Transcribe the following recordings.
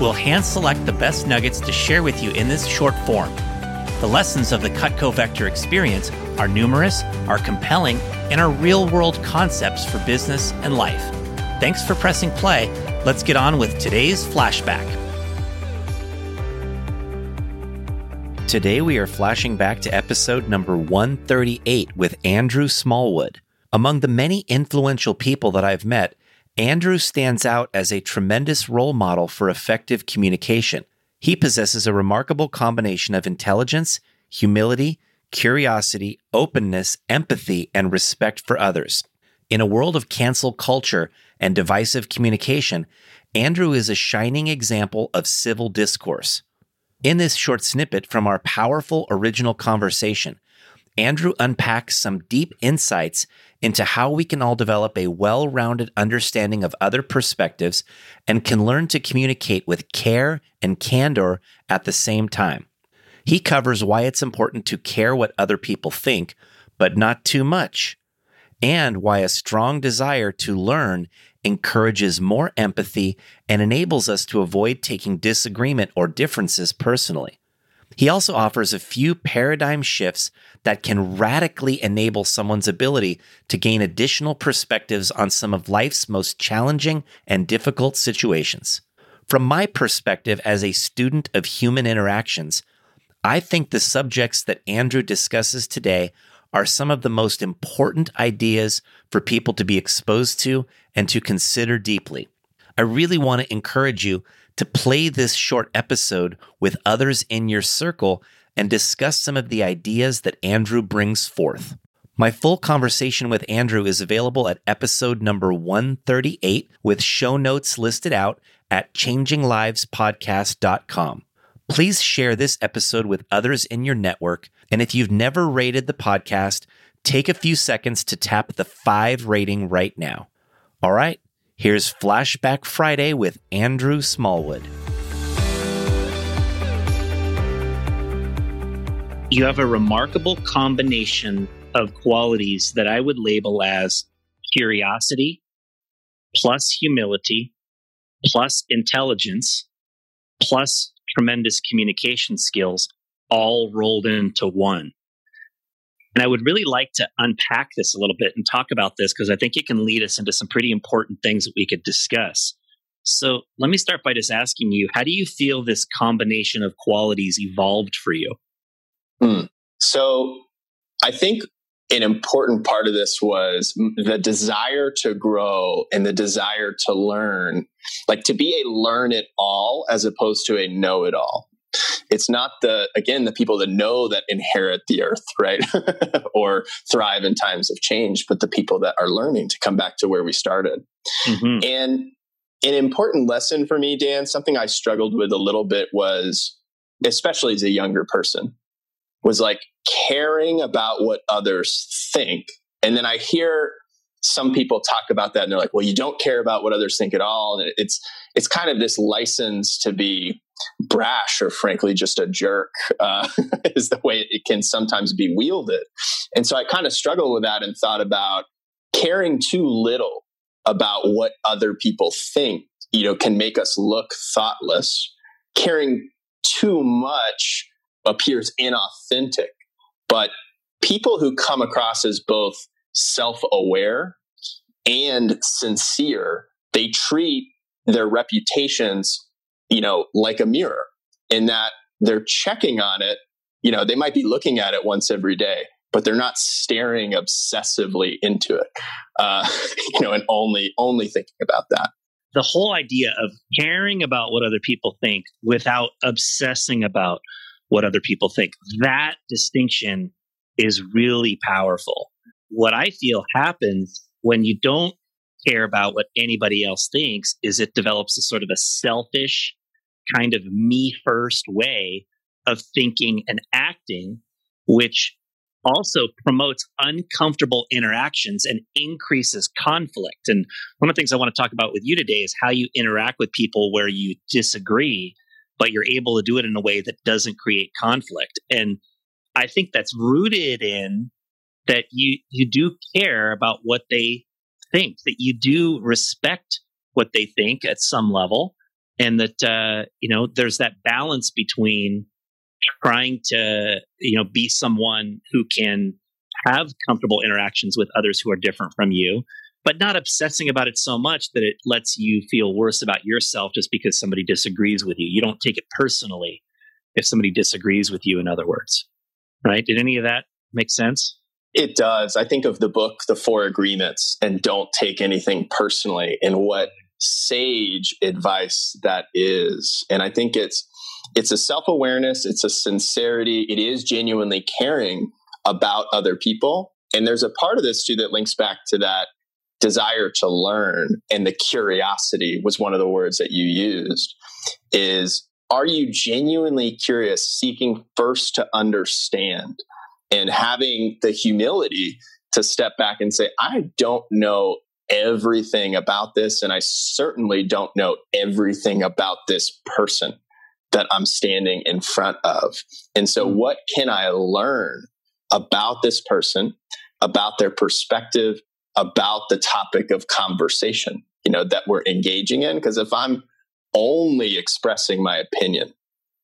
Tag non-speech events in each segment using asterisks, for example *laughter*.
We'll hand select the best nuggets to share with you in this short form. The lessons of the Cutco Vector experience are numerous, are compelling, and are real world concepts for business and life. Thanks for pressing play. Let's get on with today's flashback. Today we are flashing back to episode number 138 with Andrew Smallwood. Among the many influential people that I've met, Andrew stands out as a tremendous role model for effective communication. He possesses a remarkable combination of intelligence, humility, curiosity, openness, empathy, and respect for others. In a world of cancel culture and divisive communication, Andrew is a shining example of civil discourse. In this short snippet from our powerful original conversation, Andrew unpacks some deep insights into how we can all develop a well rounded understanding of other perspectives and can learn to communicate with care and candor at the same time. He covers why it's important to care what other people think, but not too much, and why a strong desire to learn encourages more empathy and enables us to avoid taking disagreement or differences personally. He also offers a few paradigm shifts that can radically enable someone's ability to gain additional perspectives on some of life's most challenging and difficult situations. From my perspective as a student of human interactions, I think the subjects that Andrew discusses today are some of the most important ideas for people to be exposed to and to consider deeply. I really want to encourage you to play this short episode with others in your circle and discuss some of the ideas that Andrew brings forth. My full conversation with Andrew is available at episode number 138 with show notes listed out at changinglivespodcast.com. Please share this episode with others in your network. And if you've never rated the podcast, take a few seconds to tap the five rating right now. All right, Here's Flashback Friday with Andrew Smallwood. You have a remarkable combination of qualities that I would label as curiosity, plus humility, plus intelligence, plus tremendous communication skills, all rolled into one. And I would really like to unpack this a little bit and talk about this because I think it can lead us into some pretty important things that we could discuss. So let me start by just asking you how do you feel this combination of qualities evolved for you? Hmm. So I think an important part of this was the desire to grow and the desire to learn, like to be a learn it all as opposed to a know it all it's not the again the people that know that inherit the earth right? *laughs* Or thrive in times of change but the people that are learning to come back to where we started. Mm-hmm. and an important lesson for me dan something i struggled with a little bit was especially as a younger person was like caring about what others think. And then i hear some people talk about that and they're like well you don't care about what others think at all. And it's it's kind of this license to be brash or frankly just a jerk uh, *laughs* is the way it can sometimes be wielded. And so i kind of struggled with that and thought about caring too little about what other people think you know can make us look thoughtless. Caring too much appears inauthentic but people who come across as both self-aware and sincere they treat their reputations you know, like a mirror in that they're checking on it. You know, they might be looking at it once every day, but they're not staring obsessively into it, uh, *laughs* you know, and only, only thinking about that. The whole idea of caring about what other people think without obsessing about what other people think, that distinction is really powerful. What I feel happens when you don't care about what anybody else thinks is it develops a sort of a selfish kind of me first way of thinking and acting, which also promotes uncomfortable interactions and increases conflict. And one of the things I want to talk about with you today is how you interact with people where you disagree, but you're able to do it in a way that doesn't create conflict. And I think that's rooted in that you you do care about what they think, that you do respect what they think at some level, and that uh, you know there's that balance between trying to you know be someone who can have comfortable interactions with others who are different from you but not obsessing about it so much that it lets you feel worse about yourself just because somebody disagrees with you. You don't take it personally if somebody disagrees with you in other words. Right? Did any of that make sense it does. I think of the book the four agreements and don't take anything personally and what sage advice that is. And i think it's it's a self-awareness it's a sincerity it is genuinely caring about other people. And there's a part of this too that links back to that desire to learn and the curiosity was one of the words that you used is are you genuinely curious seeking first to understand and having the humility to step back and say i don't know everything about this and i certainly don't know everything about this person that I'm standing in front of. And so, hmm. what can I learn about this person, about their perspective, about the topic of conversation, you know, that we're engaging in? Because if I'm only expressing my opinion,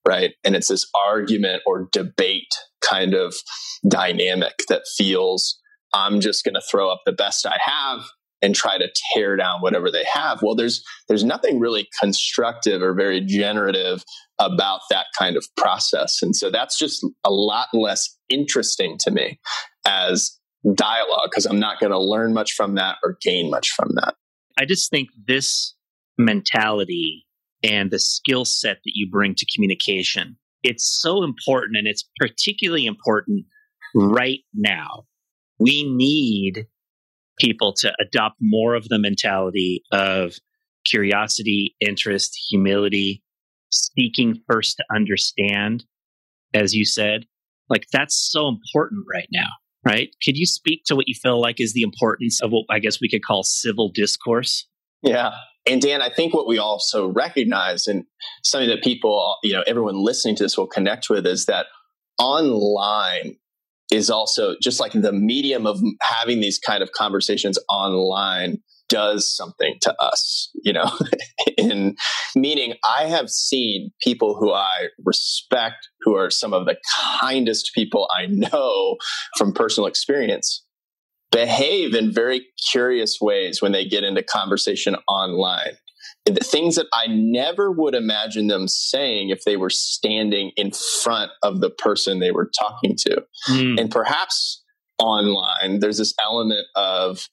right, and it's this argument or debate kind of dynamic that feels I'm just going to throw up the best I have and try to tear down whatever they have. Well there's there's nothing really constructive or very generative about that kind of process. And so that's just a lot less interesting to me as dialogue because i'm not going to learn much from that or gain much from that. I just think this mentality and the skill set that you bring to communication it's so important and it's particularly important right now we need people to adopt more of the mentality of curiosity, interest, humility, seeking first to understand, as you said. Like that's so important right now, right? Could you speak to what you feel like is the importance of what I guess we could call civil discourse? Yeah. And Dan, I think what we also recognize and something that people, you know, everyone listening to this will connect with is that online is also just like the medium of having these kind of conversations online does something to us, you know, *laughs* in meaning I have seen people who I respect, who are some of the kindest people I know from personal experience, behave in very curious ways when they get into conversation online the things that I never would imagine them saying if they were standing in front of the person they were talking to. Mm. And perhaps online, there's this element of,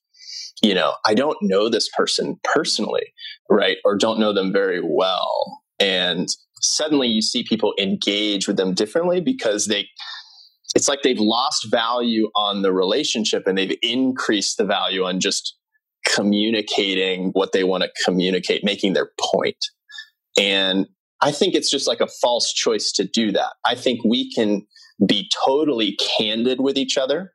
you know, I don't know this person personally, right? Or don't know them very well. And suddenly you see people engage with them differently because they, it's like they've lost value on the relationship and they've increased the value on just communicating what they want to communicate, making their point. And I think it's just like a false choice to do that. I think we can be totally candid with each other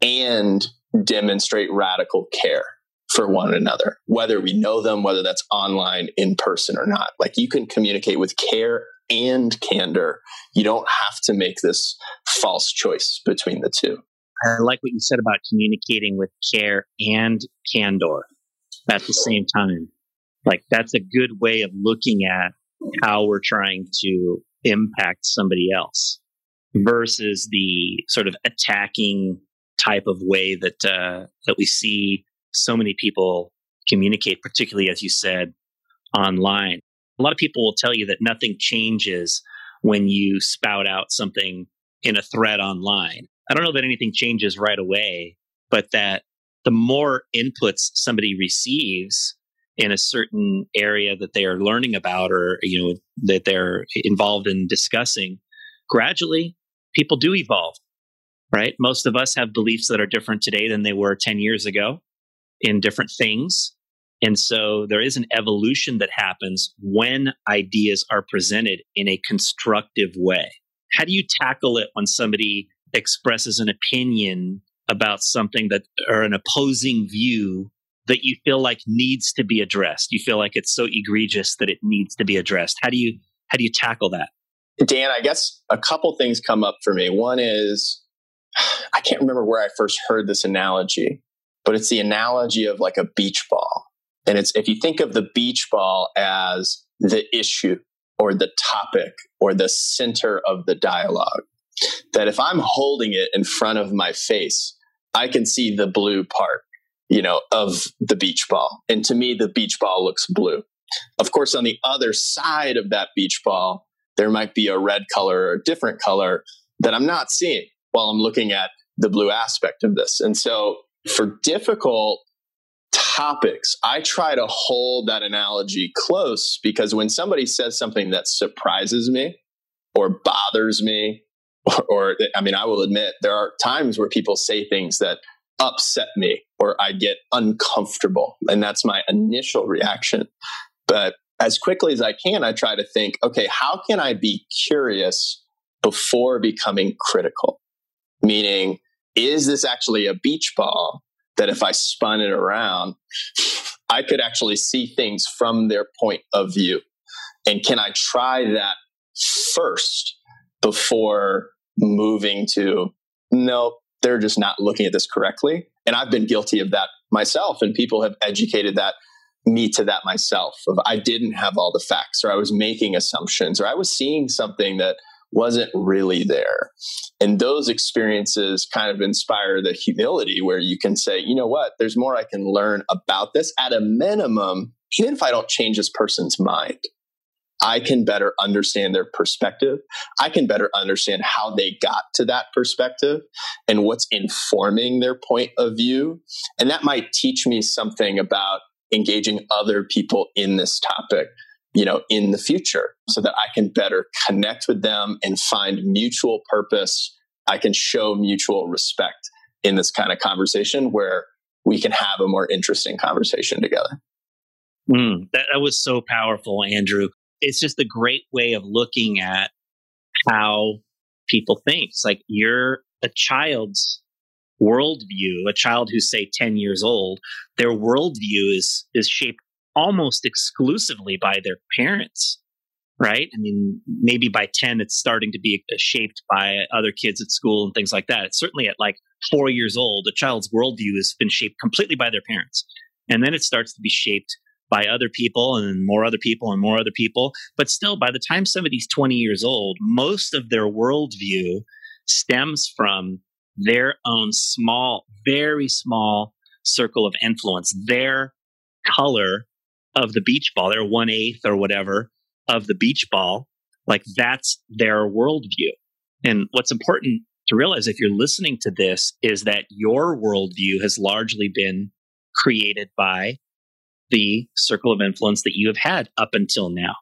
and demonstrate radical care for one another, whether we know them, whether that's online, in person, or not. Like you can communicate with care and candor. You don't have to make this false choice between the two. I like what you said about communicating with care and candor at the same time. Like that's a good way of looking at how we're trying to impact somebody else versus the sort of attacking type of way that uh, that we see so many people communicate, particularly as you said online. A lot of people will tell you that nothing changes when you spout out something in a thread online. I don't know that anything changes right away, but that the more inputs somebody receives in a certain area that they are learning about or you know that they're involved in discussing gradually people do evolve right most of us have beliefs that are different today than they were 10 years ago in different things And so there is an evolution that happens when ideas are presented in a constructive way. How do you tackle it when somebody expresses an opinion about something that or an opposing view that you feel like needs to be addressed? You feel like it's so egregious that it needs to be addressed. How do you how do you tackle that? Dan, I guess a couple things come up for me. One is *sighs* I can't remember where I first heard this analogy, but it's the analogy of like a beach ball. And it's if you think of the beach ball as the issue or the topic or the center of the dialogue, that if I'm holding it in front of my face, I can see the blue part, you know, of the beach ball. And to me, the beach ball looks blue. Of course, on the other side of that beach ball, there might be a red color or a different color that I'm not seeing while I'm looking at the blue aspect of this. And so for difficult topics, I try to hold that analogy close because when somebody says something that surprises me or bothers me, or, *laughs* or, I mean, I will admit there are times where people say things that upset me or I get uncomfortable. And that's my initial reaction. But as quickly as I can, I try to think, okay, how can I be curious before becoming critical? Meaning, is this actually a beach ball that if I spun it around, I could actually see things from their point of view? And can I try that first before moving to, no, they're just not looking at this correctly? And I've been guilty of that myself, and people have educated that me to that myself of I didn't have all the facts or I was making assumptions or I was seeing something that wasn't really there. And those experiences kind of inspire the humility where you can say, you know what, there's more I can learn about this at a minimum, even if I don't change this person's mind. I can better understand their perspective. I can better understand how they got to that perspective and what's informing their point of view. And that might teach me something about engaging other people in this topic you know in the future so that i can better connect with them and find mutual purpose. I can show mutual respect in this kind of conversation where we can have a more interesting conversation together. Mm, that, that was so powerful andrew. It's just a great way of looking at how people think. It's like you're a child's worldview, a child who's say 10 years old, their worldview is is shaped almost exclusively by their parents. Right. I mean, maybe by 10, it's starting to be shaped by other kids at school and things like that. It's certainly at like four years old, a child's worldview has been shaped completely by their parents. And then it starts to be shaped by other people and more other people and more other people. But still, by the time somebody's 20 years old, most of their worldview stems from their own small, very small circle of influence, their color of the beach ball, their one eighth or whatever of the beach ball, like that's their worldview. And what's important to realize if you're listening to this is that your worldview has largely been created by the circle of influence that you have had up until now.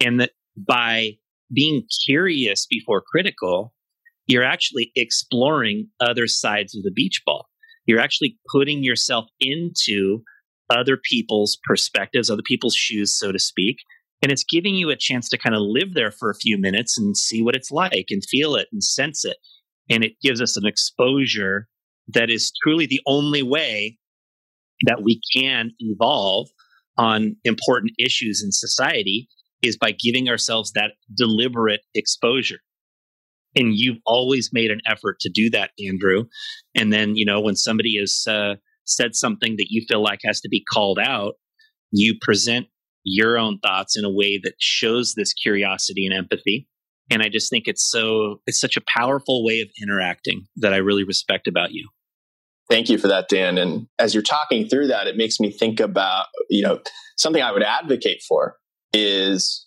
And that by being curious before critical, you're actually exploring other sides of the beach ball. You're actually putting yourself into other people's perspectives, other people's shoes, so to speak. And it's giving you a chance to kind of live there for a few minutes and see what it's like and feel it and sense it. And it gives us an exposure that is truly the only way that we can evolve on important issues in society is by giving ourselves that deliberate exposure and you've always made an effort to do that andrew and then you know when somebody is, uh, said something that you feel like has to be called out you present your own thoughts in a way that shows this curiosity and empathy. And i just think it's so it's such a powerful way of interacting that i really respect about you. Thank you for that dan. And as you're talking through that it makes me think about you know something i would advocate for is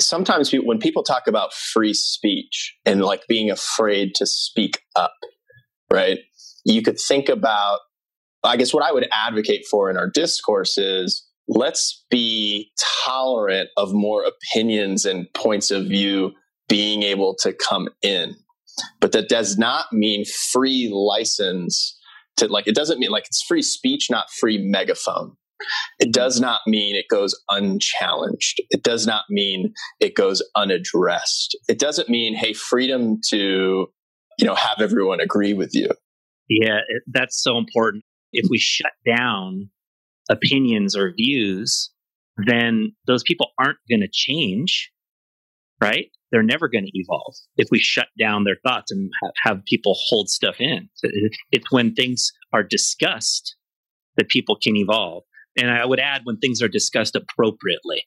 sometimes when people talk about free speech and like being afraid to speak up, right? You could think about, I guess what I would advocate for in our discourse is let's be tolerant of more opinions and points of view being able to come in. But that does not mean free license to like, it doesn't mean like it's free speech, not free megaphone. It does not mean it goes unchallenged. It does not mean it goes unaddressed. It doesn't mean, hey, freedom to, you know, have everyone agree with you. Yeah, that's so important. If we shut down opinions or views, then those people aren't going to change, right? They're never going to evolve if we shut down their thoughts and have, people hold stuff in. It's when things are discussed that people can evolve. And I would add when things are discussed appropriately,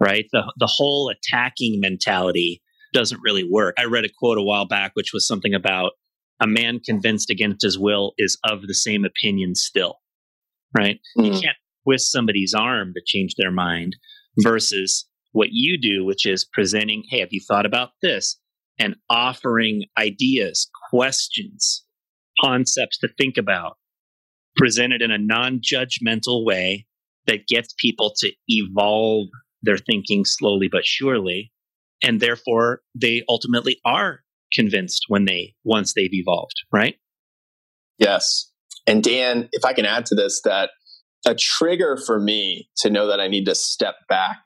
right? The, the whole attacking mentality doesn't really work. I read a quote a while back, which was something about a man convinced against his will is of the same opinion still, right? Mm. You can't twist somebody's arm to change their mind versus what you do, which is presenting, hey, have you thought about this? And offering ideas, questions, concepts to think about, presented in a non judgmental way that gets people to evolve their thinking slowly but surely. And therefore, they ultimately are convinced when they, once they've evolved, right? Yes. And Dan, if I can add to this, that a trigger for me to know that I need to step back,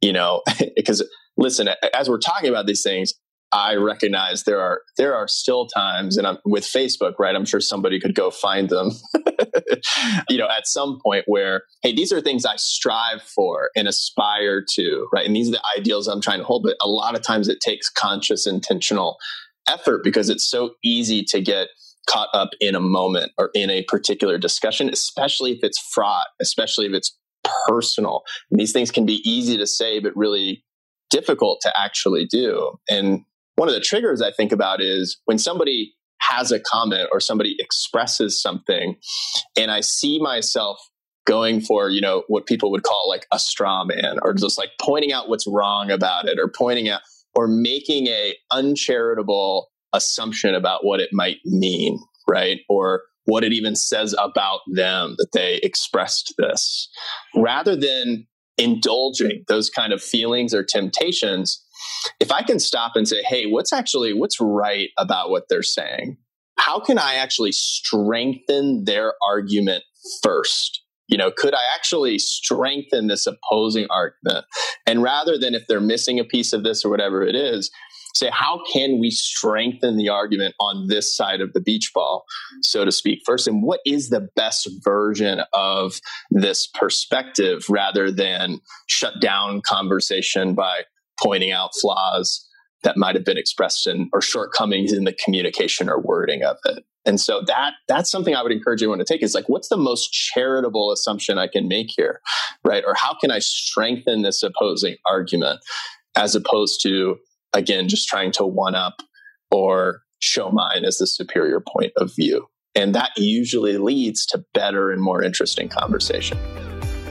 you know, *laughs* because listen, as we're talking about these things, I recognize there are there are still times, and I'm with Facebook, right? I'm sure somebody could go find them, *laughs* you know, at some point where, hey, these are things I strive for and aspire to, right? And these are the ideals I'm trying to hold. But a lot of times it takes conscious, intentional effort because it's so easy to get caught up in a moment or in a particular discussion, especially if it's fraught, especially if it's personal. And these things can be easy to say, but really difficult to actually do. And one of the triggers I think about is when somebody has a comment or somebody expresses something and I see myself going for, you know, what people would call like a straw man or just like pointing out what's wrong about it or pointing out or making a uncharitable assumption about what it might mean, right? Or what it even says about them that they expressed this rather than indulging those kind of feelings or temptations if I can stop and say, hey, what's actually what's right about what they're saying? How can I actually strengthen their argument first? You know, could I actually strengthen this opposing argument? And rather than if they're missing a piece of this or whatever it is, say, how can we strengthen the argument on this side of the beach ball, so to speak, first? And what is the best version of this perspective rather than shut down conversation by pointing out flaws that might have been expressed in or shortcomings in the communication or wording of it. And so that that's something I would encourage everyone to take is like, what's the most charitable assumption I can make here? Right. Or how can I strengthen this opposing argument as opposed to, again, just trying to one up or show mine as the superior point of view. And that usually leads to better and more interesting conversation.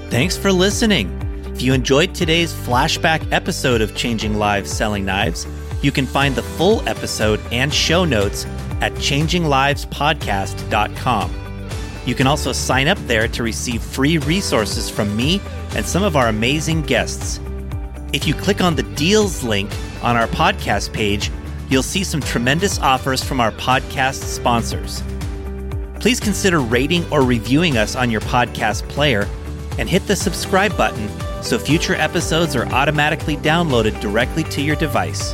Thanks for listening. If you enjoyed today's flashback episode of Changing Lives Selling Knives, you can find the full episode and show notes at changinglivespodcast.com. You can also sign up there to receive free resources from me and some of our amazing guests. If you click on the deals link on our podcast page, you'll see some tremendous offers from our podcast sponsors. Please consider rating or reviewing us on your podcast player and hit the subscribe button so future episodes are automatically downloaded directly to your device.